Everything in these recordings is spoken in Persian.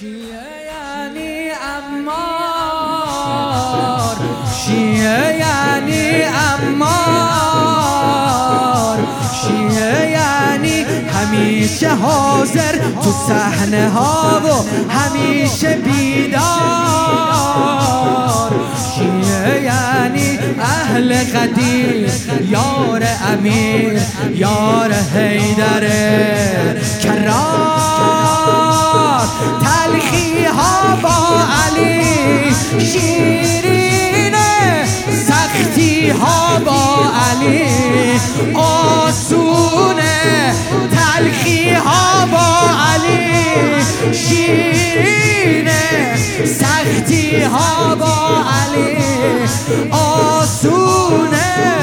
شیعه یعنی امار شیعه یعنی امار شیعه یعنی همیشه حاضر تو صحنه ها و همیشه بیدار شیعه یعنی اهل قدیر یار امیر یار حیدر کرار علی آسونه تلخی ها با علی شیرینه سختی ها با علی. آسونه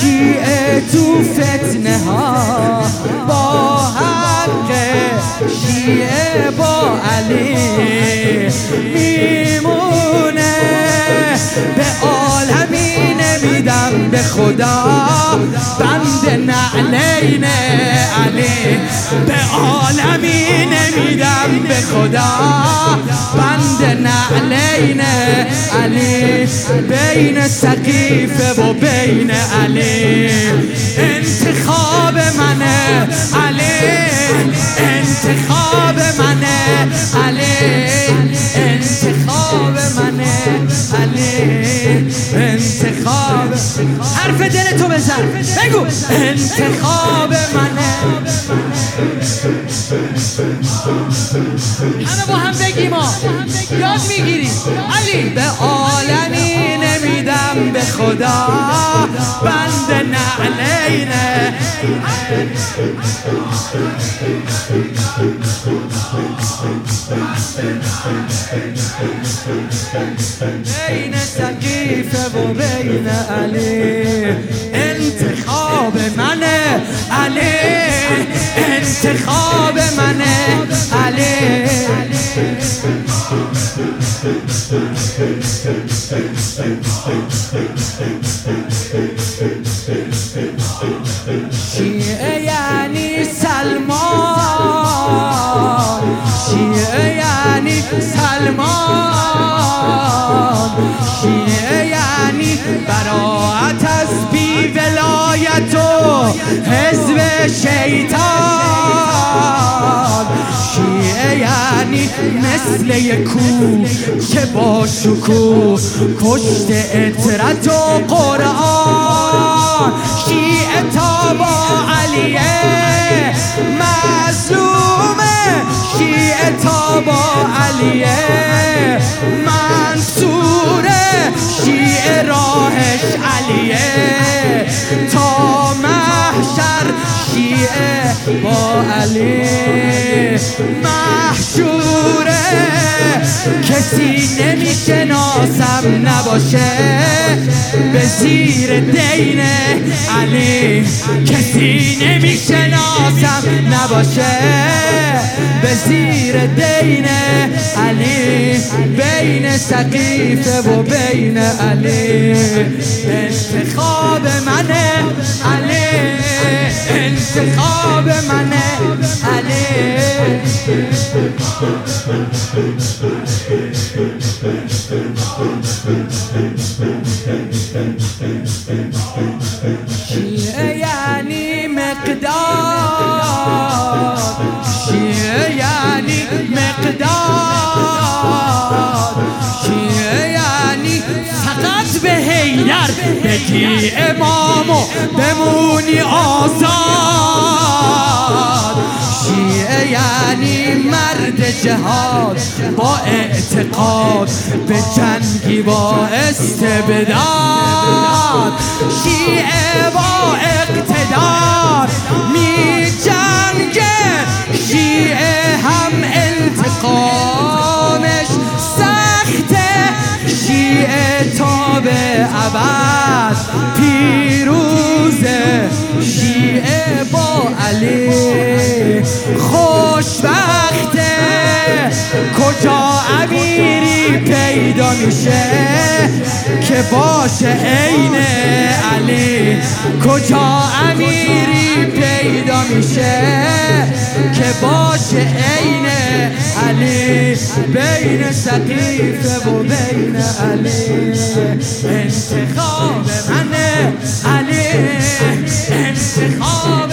شیعه تو فتنه ها با حق شیعه با علی. خدا بند نعلین علی. به عالمی نمیدم به خدا. بند نعلین علی. بین سقیفه و بین علی. انتخاب منه علی. انتخاب منه علی. انتخاب منه علی. حرف دل تو بزن. بگو. انتخاب منه. همه با هم بگیم ما یاد می‌گیری علی به عالمی خدا بند نعلینه بین سقیفه و بین علی انتخاب منه علی انتخاب منه علی. شیعه یعنی سلمان؟ شیعه یعنی سلمان؟ شیعه یعنی براعت از بی ولایت و حزب شیطان؟ یعنی مثل یک کو که با شکوه پشت اطرت و قرآن. شیعه تا با علیه مظلومه. شیعه تا با علیه منصوره. شیعه راهش علیه. علی محشوره. کسی نمی‌شناسم نباشه. به زیر دین علی. کسی نمی‌شناسم نباشه. به زیر دین علی. بین سقیفه و بین علی. انتخاب منه علی. انتخاب منه. علی. شیعه یعنی مقدار شیعه یعنی مقدار شیعه یعنی فقط به حیدر بگی امامو بمونی آزاد. جهاد با اعتقاد به جنگی با استبداد شیعه با اقتدار می جنگه شیعه هم انتقامش سخته. شیعه تا به ابد پیروزه شیعه با علی خوشبخته میشه که باشه عین علی. کجا امیری پیدا میشه که باشه عین علی؟ بین سقیفه و بین علی. انتخاب منه علی. انتخاب